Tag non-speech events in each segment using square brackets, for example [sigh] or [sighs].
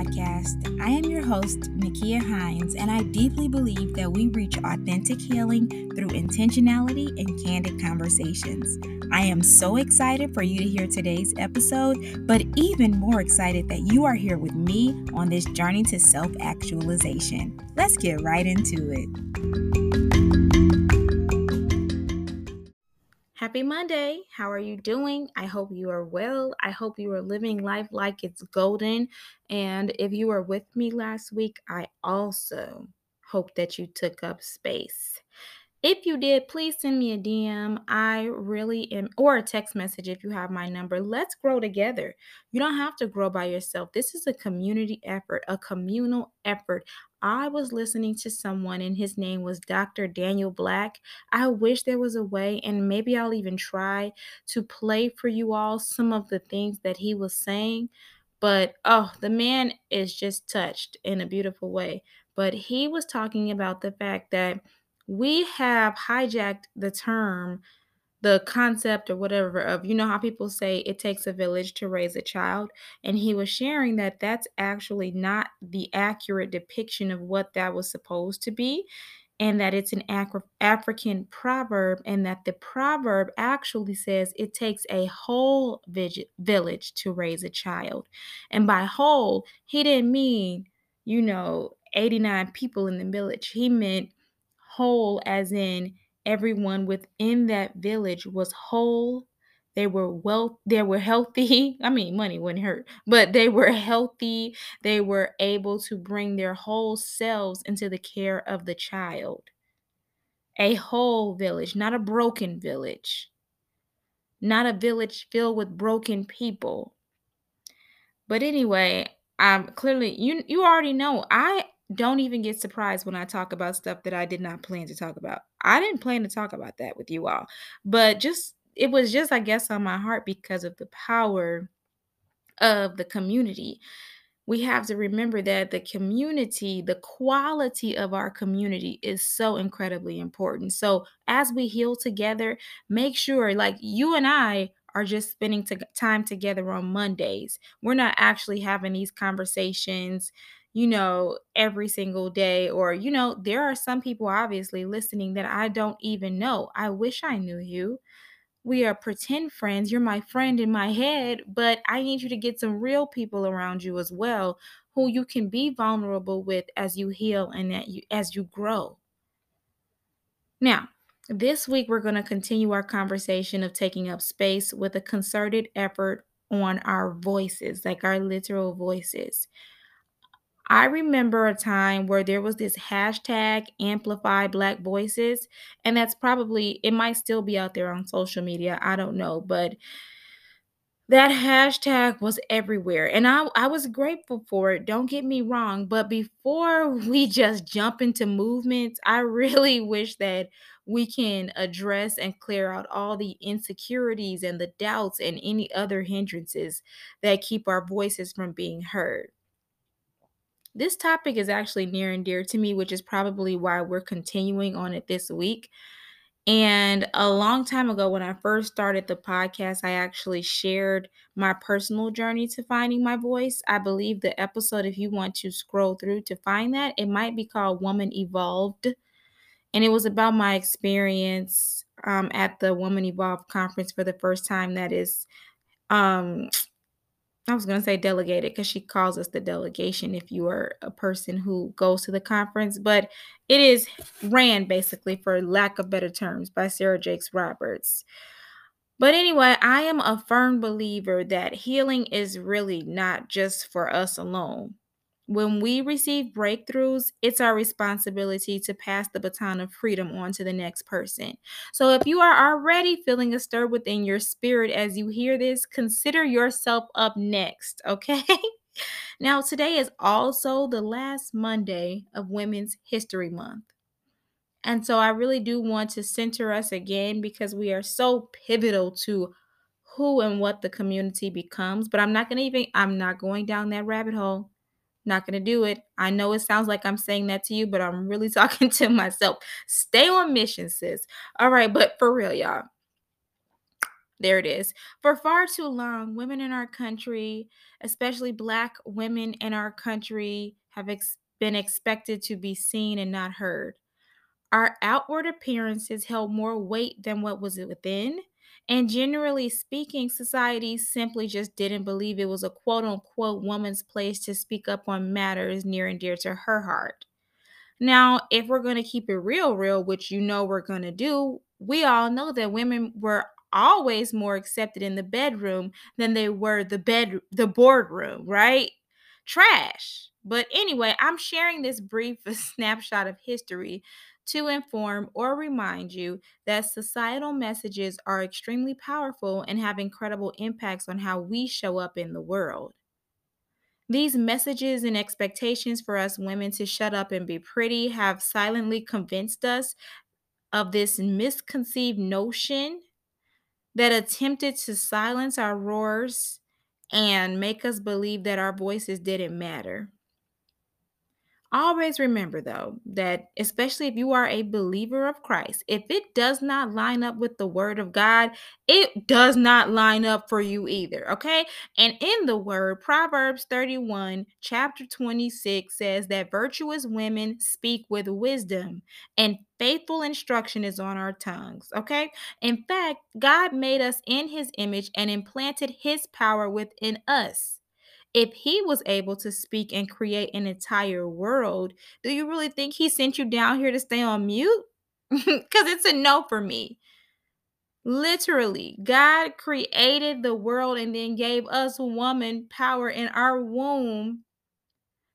podcast. I am your host, Nakia Hines, and I deeply believe that we reach authentic healing through intentionality and candid conversations. I am so excited for you to hear today's episode, but even more excited that you are here with me on this journey to self actualization. Let's get right into it. Happy Monday. How are you doing? I hope you are well. I hope you are living life like it's golden. And if you were with me last week, I also hope that you took up space. If you did, please send me a DM. I really am, or a text message if you have my number. Let's grow together. You don't have to grow by yourself. This is a community effort, a communal effort. I was listening to someone, and his name was Dr. Daniel Black. I wish there was a way, and maybe I'll even try to play for you all some of the things that he was saying. But oh, the man is just touched in a beautiful way. But he was talking about the fact that we have hijacked the term the concept or whatever of you know how people say it takes a village to raise a child? And he was sharing that that's actually not the accurate depiction of what that was supposed to be and that it's an African proverb and that the proverb actually says it takes a whole village to raise a child. And by whole he didn't mean you know 89 people in the village. He meant whole as in everyone within that village was whole. They were well they were healthy. [laughs] I mean money wouldn't hurt but they were healthy. They were able to bring their whole selves into the care of the child. A whole village not a broken village. Not a village filled with broken people. But anyway i'm clearly you you already know i don't even get surprised when I talk about stuff that I did not plan to talk about. I didn't plan to talk about that with you all, but just it was just, I guess, on my heart because of the power of the community. We have to remember that the community, the quality of our community is so incredibly important. So, as we heal together, make sure, like you and I, are just spending time together on Mondays. We're not actually having these conversations you know, every single day. Or, you know, there are some people obviously listening that I don't even know. I wish I knew you. We are pretend friends. You're my friend in my head, but I need you to get some real people around you as well who you can be vulnerable with as you heal and that you as you grow. Now, this week we're going to continue our conversation of taking up space with a concerted effort on our voices, like our literal voices. I remember a time where there was this hashtag amplify black voices, and that's probably, it might still be out there on social media. I don't know, but that hashtag was everywhere and I, I was grateful for it don't get me wrong but before [laughs] we just jump into movements i really [laughs] wish that we can address and clear out all the insecurities and the doubts and any other hindrances that keep our voices from being heard this topic is actually near and dear to me, which is probably why we're continuing on it this week. And a long time ago, when I first started the podcast, I actually shared my personal journey to finding my voice. I believe the episode, if you want to scroll through to find that, it might be called Woman Evolved. And it was about my experience um, at the Woman Evolved conference for the first time. That is um, I was going to say delegated because she calls us the delegation if you are a person who goes to the conference, but it is ran basically, for lack of better terms, by Sarah Jakes Roberts. But anyway, I am a firm believer that healing is really not just for us alone. When we receive breakthroughs, it's our responsibility to pass the baton of freedom on to the next person. So if you are already feeling a stir within your spirit as you hear this, consider yourself up next, [laughs] okay? now, today is also the last Monday of Women's History Month. And so I really do want to center us again because we are so pivotal to who and what the community becomes. But I'm not going to even, I'm not going down that rabbit hole. Not going to do it. I know it sounds like I'm saying that to you, but I'm really [laughs] talking to myself. Stay on mission, sis. All right, but for real, y'all. There it is. For far too long, women in our country, especially Black women in our country, have ex- been expected to be seen and not heard. Our outward appearances held more weight than what was within. And generally speaking, society simply just didn't believe it was a quote unquote woman's place to speak up on matters near and dear to her heart. Now, if we're going to keep it real, real, which you know we're going to do, we all know that women were always more accepted in the bedroom than they were the bed the boardroom, right? Trash. But anyway, I'm sharing this brief [laughs] snapshot of history to inform or remind you that societal messages are extremely powerful and have incredible impacts on how we show up in the world. These messages and expectations for us women to shut up and be pretty have silently convinced us of this misconceived notion that attempted to silence our roars and make us believe that our voices didn't matter. Always remember, though, that especially if you are a believer of Christ, if it does not line up with the word of God, it does not line up for you either. Okay. And in the word, Proverbs 31, chapter 26 says that virtuous women speak with wisdom and faithful instruction is on our tongues. Okay. In fact, God made us in his image and implanted his power within us if he was able to speak and create an entire world, do you really think he sent you down here to stay on mute? [laughs] Because it's a no for me. Literally, God created the world and then gave us woman power in our womb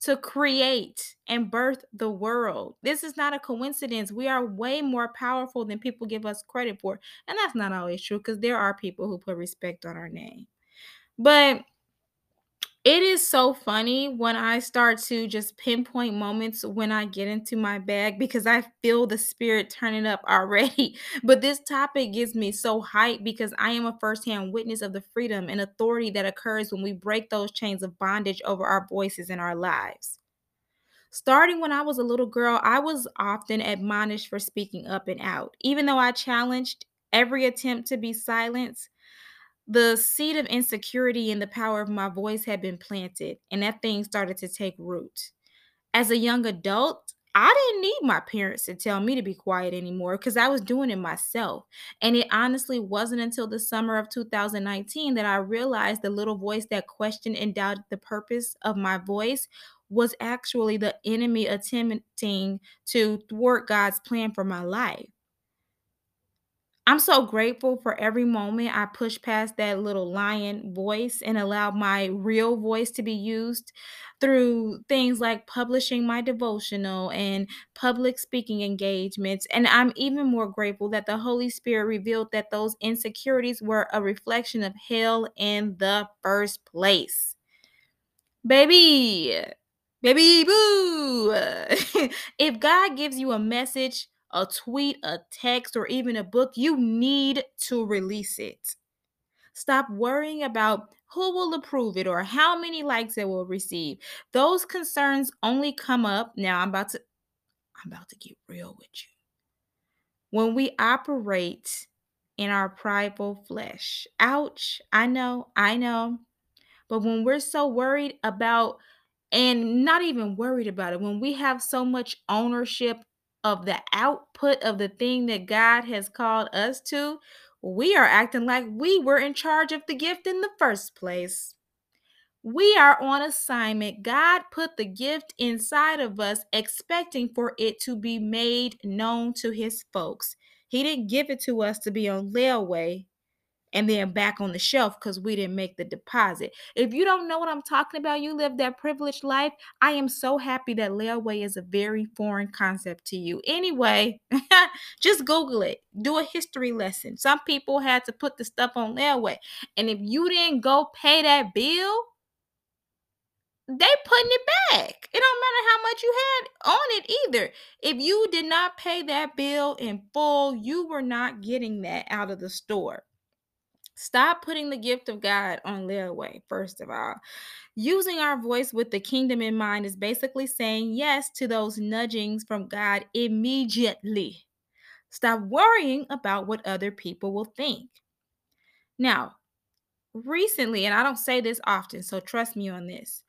to create and birth the world. This is not a coincidence. We are way more powerful than people give us credit for. And that's not always true because there are people who put respect on our name. But it is so funny when I start to just pinpoint moments when I get into my bag because I feel the spirit turning up [laughs] already. But this topic gets me so hyped because I am a firsthand witness of the freedom and authority that occurs when we break those chains of bondage over our voices and our lives. Starting when I was a little girl, I was often admonished for speaking up and out. Even though I challenged every attempt to be silenced, the seed of insecurity in the power of my voice had been planted, and that thing started to take root. As a young adult, I didn't need my parents to tell me to be quiet anymore because I was doing it myself. And it honestly wasn't until the summer of 2019 that I realized the little voice that questioned and doubted the purpose of my voice was actually the enemy attempting to thwart God's plan for my life. I'm so grateful for every moment I pushed past that little lion voice and allowed my real voice to be used through things like publishing my devotional and public speaking engagements. And I'm even more grateful that the Holy Spirit revealed that those insecurities were a reflection of hell in the first place. Baby, baby, boo. [laughs] if God gives you a message, a tweet, a text, or even a book, you need to release it. Stop worrying about who will approve it or how many likes it will receive. Those concerns only come up. Now I'm about to I'm about to get real with you. When we operate in our prideful flesh. Ouch. I know. I know. But when we're so worried about and not even worried about it, when we have so much ownership of the output of the thing that God has called us to, we are acting like we were in charge of the gift in the first place. We are on assignment. God put the gift inside of us, expecting for it to be made known to his folks. He didn't give it to us to be on layaway and then back on the shelf because we didn't make the deposit. If you don't know what I'm talking about, you live that privileged life. I am so happy that layaway is a very foreign concept to you. Anyway, [laughs] just Google it, do a history lesson. Some people had to put the stuff on layaway, and if you didn't go pay that bill, they putting it back. It don't matter how much you had on it either. If you did not pay that bill in full, you were not getting that out of the store. Stop putting the gift of God on layaway, first of all. Using our voice with the kingdom in mind is basically saying yes to those nudgings from God immediately. Stop worrying about what other people will think. Now, recently, and I don't say this often, so trust me on this,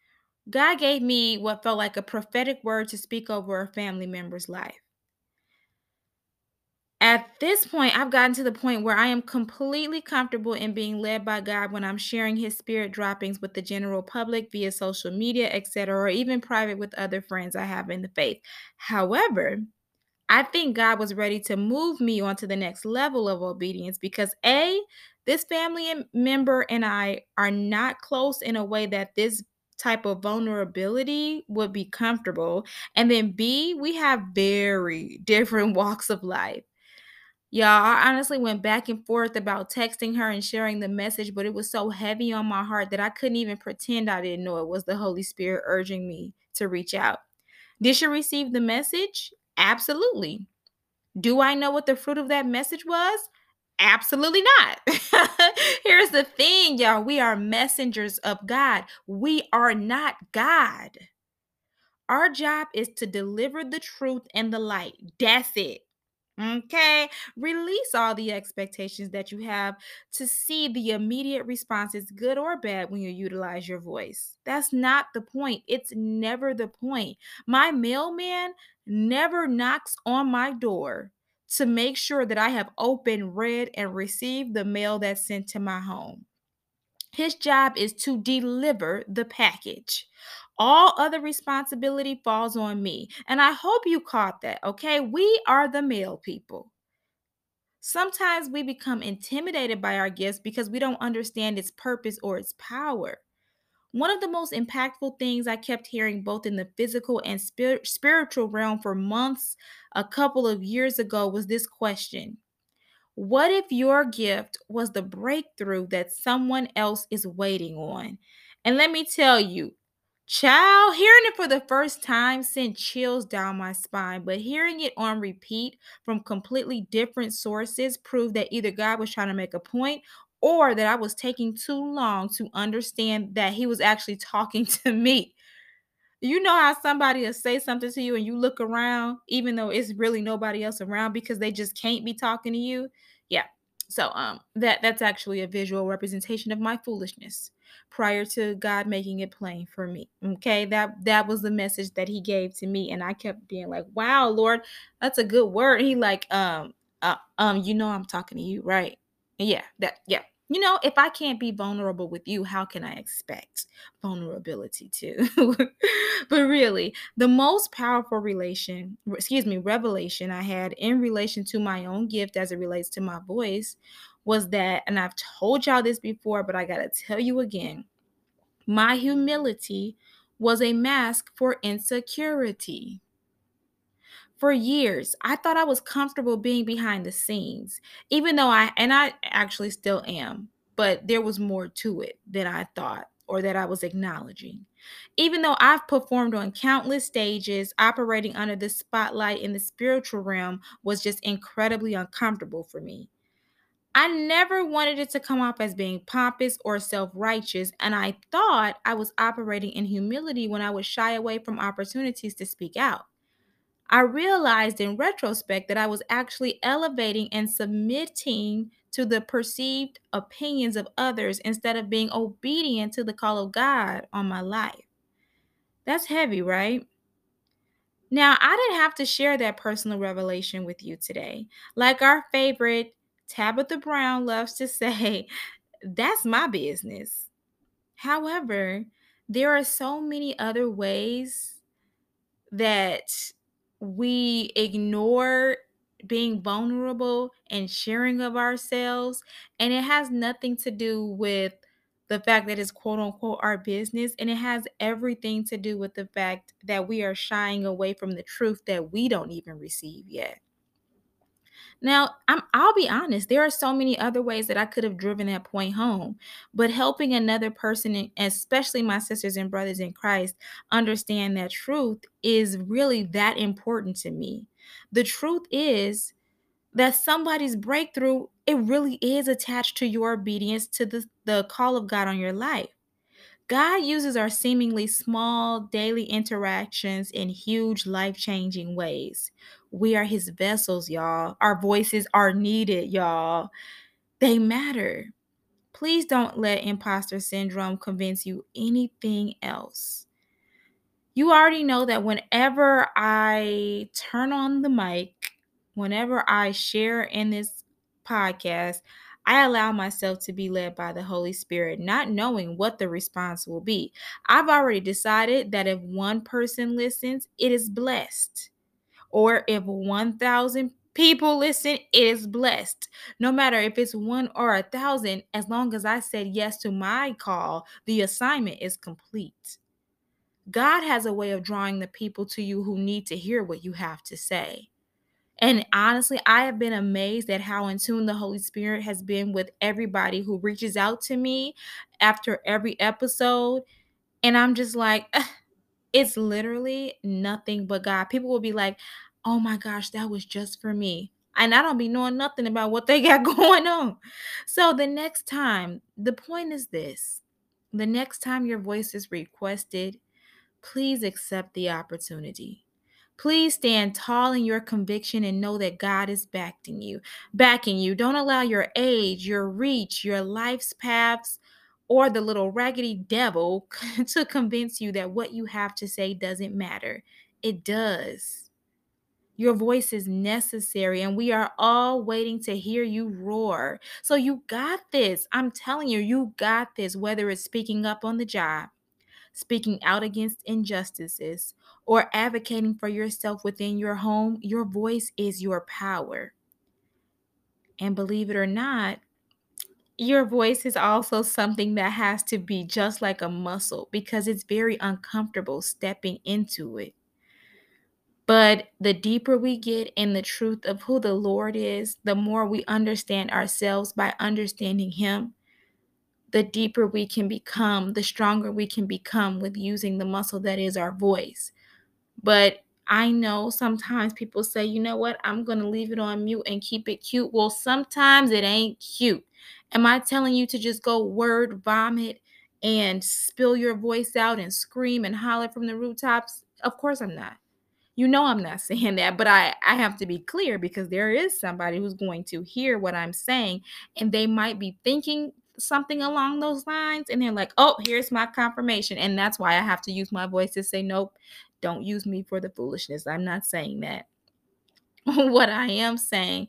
God gave me what felt like a prophetic word to speak over a family member's life. At this point, I've gotten to the point where I am completely comfortable in being led by God when I'm sharing his spirit droppings with the general public via social media, etc., or even private with other friends I have in the faith. However, I think God was ready to move me onto the next level of obedience because A, this family member and I are not close in a way that this type of vulnerability would be comfortable. And then B, we have very [laughs] different walks of life. Y'all, I honestly went back and forth about texting her and sharing the message, but it was so heavy on my heart that I couldn't even pretend I didn't know it was the Holy Spirit urging me to reach out. Did she receive the message? Absolutely. Do I know what the fruit of that message was? Absolutely not. [laughs] Here's the thing, y'all. We are messengers of God. We are not God. Our job is to deliver the truth and the light. That's it. Okay, release all the expectations that you have to see the immediate responses, good or bad, when you utilize your voice. That's not the point. It's never the point. My mailman never knocks on my door to make sure that I have opened, read, and received the mail that's sent to my home. His job is to deliver the package. All other responsibility falls on me. And I hope you caught that, okay? We are the mail people. Sometimes we become intimidated by our gifts because we don't understand its purpose or its power. One of the most impactful things I kept hearing both in the physical and spir- spiritual realm for months a couple of years ago was this question What if your gift was the breakthrough that someone else is waiting on? And let me tell you, Child, hearing it for the first time sent chills down my spine, but hearing it on repeat from completely different sources proved that either God was trying to make a point or that I was taking too long to understand that He was actually talking [laughs] to me. You know how somebody will say something to you and you look around, even though it's really nobody else around because they just can't be talking to you? So um that that's actually a visual representation of my foolishness prior to God making it plain for me. Okay? That that was the message that he gave to me and I kept being like, "Wow, Lord, that's a good word." He like um uh, um you know I'm talking to you, right? Yeah, that yeah. You know, if I can't be vulnerable with you, how can I expect vulnerability too? [laughs] but really, the most powerful relation, excuse me, revelation I had in relation to my own gift as it relates to my voice was that, and I've told y'all this before, but I got to tell you again my humility was a mask for insecurity. For years, I thought I was comfortable being behind the scenes, even though I, and I actually still am, but there was more to it than I thought or that I was acknowledging. Even though I've performed on countless stages, operating under the spotlight in the spiritual realm was just incredibly uncomfortable for me. I never wanted it to come off as being pompous or self righteous, and I thought I was operating in humility when I would shy away from opportunities to speak out. I realized in retrospect that I was actually elevating and submitting to the perceived opinions of others instead of being obedient to the call of God on my life. That's heavy, right? Now, I didn't have to share that personal revelation with you today. Like our favorite Tabitha Brown loves to [laughs] say, that's my business. However, there are so many other ways that we ignore being vulnerable and sharing of ourselves. And it has nothing to do with the fact that it's quote unquote our business. And it has everything to do with the fact that we are shying away from the truth that we don't even receive yet. Now, I'm I'll be honest, there are so many other ways that I could have driven that point home, but helping another person, especially my sisters and brothers in Christ, understand that truth is really that important to me. The truth is that somebody's breakthrough it really is attached to your obedience to the, the call of God on your life. God uses our seemingly small daily interactions in huge life changing ways. We are his vessels, y'all. Our voices are needed, y'all. They matter. Please don't let imposter syndrome convince you anything else. You already know that whenever I turn on the mic, whenever I share in this podcast, I allow myself to be led by the Holy Spirit, not knowing what the response will be. I've already decided that if one person listens, it is blessed. Or if 1,000 people listen, it is blessed. No matter if it's one or a thousand, as long as I said yes to my call, the assignment is complete. God has a way of drawing the people to you who need to hear what you have to say. And honestly, I have been amazed at how in tune the Holy Spirit has been with everybody who reaches out to me after every episode. And I'm just like, it's literally nothing but God. People will be like, oh my gosh, that was just for me. And I don't be knowing nothing about what they [laughs] got going on. So the next time, the point is this the next time your voice is requested, please accept the opportunity. Please stand tall in your conviction and know that God is backing you. Backing you. Don't allow your age, your reach, your life's paths, or the little raggedy devil [laughs] to convince you that what you have to say doesn't matter. It does. Your voice is necessary, and we are all waiting to hear you roar. So, you got this. I'm telling you, you got this, whether it's speaking up on the job, speaking out against injustices, or advocating for yourself within your home, your voice is your power. And believe it or not, your voice is also something that has to be just like a muscle because it's very uncomfortable stepping into it. But the deeper we get in the truth of who the Lord is, the more we understand ourselves by understanding Him, the deeper we can become, the stronger we can become with using the muscle that is our voice. But I know sometimes people say, you know what, I'm going to leave it on mute and keep it cute. Well, sometimes it ain't cute. Am I telling you to just go word vomit and spill your voice out and scream and holler from the rooftops? Of course I'm not. You know I'm not [laughs] saying that, but I I have to be clear because there is somebody who's going to hear what I'm saying and they might be thinking something along those lines and they're like, "Oh, here's my confirmation." And that's why I have to use my voice to say, "Nope, don't use me for the foolishness." I'm not saying that. [laughs] what I am saying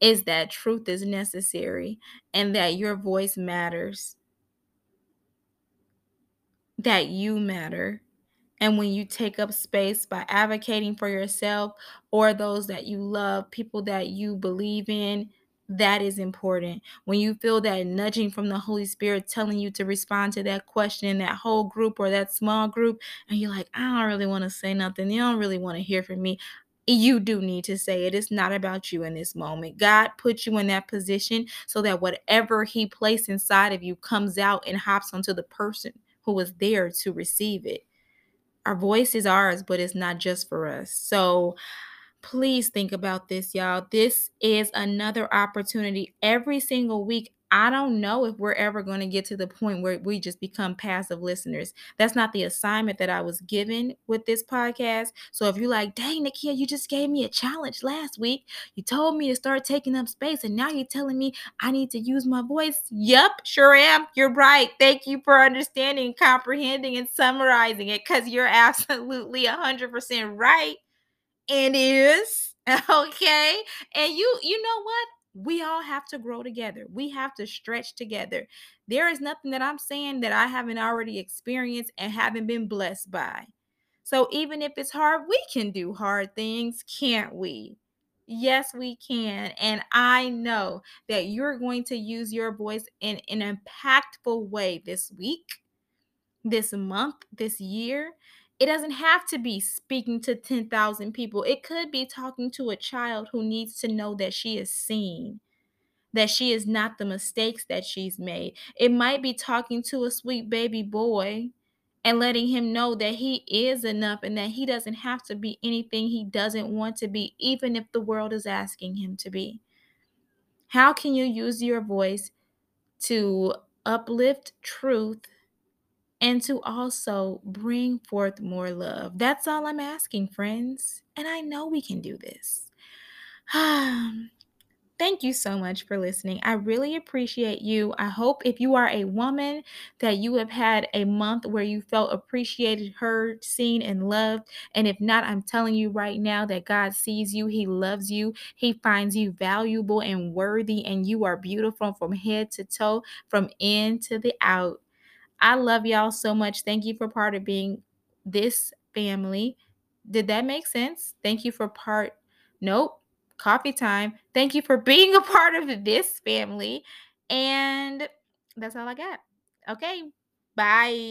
is that truth is necessary and that your voice matters. That you matter and when you take up space by advocating for yourself or those that you love, people that you believe in, that is important. When you feel that nudging from the Holy Spirit telling you to respond to that question in that whole group or that small group, and you're like, I don't really want to say nothing. You don't really want to hear from me. You do need to say it. It's not about you in this moment. God put you in that position so that whatever He placed inside of you comes out and hops onto the person who was there to receive it our voice is ours, but it's not just for us. So please think about this, y'all. This is another opportunity every single week. I don't know if we're ever going to get to the point where we just become passive listeners. That's not the assignment that I was given with this podcast. So if you're like, dang, Nakia, you just gave me a challenge last week. You told me to start taking up space, and now you're telling me I need to use my voice. Yep, sure am. You're right. Thank you for understanding, comprehending, and summarizing it because you're absolutely 100% right. And is. [laughs] Okay. And you, you know what? we all have to grow together. We have to stretch together. There is nothing that I'm saying that I haven't already experienced and haven't been blessed by. So even if it's hard, we can do hard things, can't we? Yes, we can. And I know that you're going to use your voice in an impactful way this week, this month, this year. It doesn't have to be speaking to 10,000 people. It could be talking to a child who needs to know that she is seen, that she is not the mistakes that she's made. It might be talking to a sweet baby boy and letting him know that he is enough and that he doesn't have to be anything he doesn't want to be, even if the world is asking him to be. How can you use your voice to uplift truth and to also bring forth more love. That's all I'm asking, friends. And I know we can do this. [sighs] Thank you so much for listening. I really appreciate you. I hope if you are a woman that you have had a month where you felt appreciated, heard, seen, and loved. And if not, I'm telling you right now that God sees you, He loves you, He finds you valuable and worthy, and you are beautiful from head to toe, from in to the out. I love y'all so much. Thank you for part of being this family. Did that make sense? Thank you for part. Nope. Coffee time. Thank you for [laughs] being a part of this family. And that's all I got. Okay. Bye.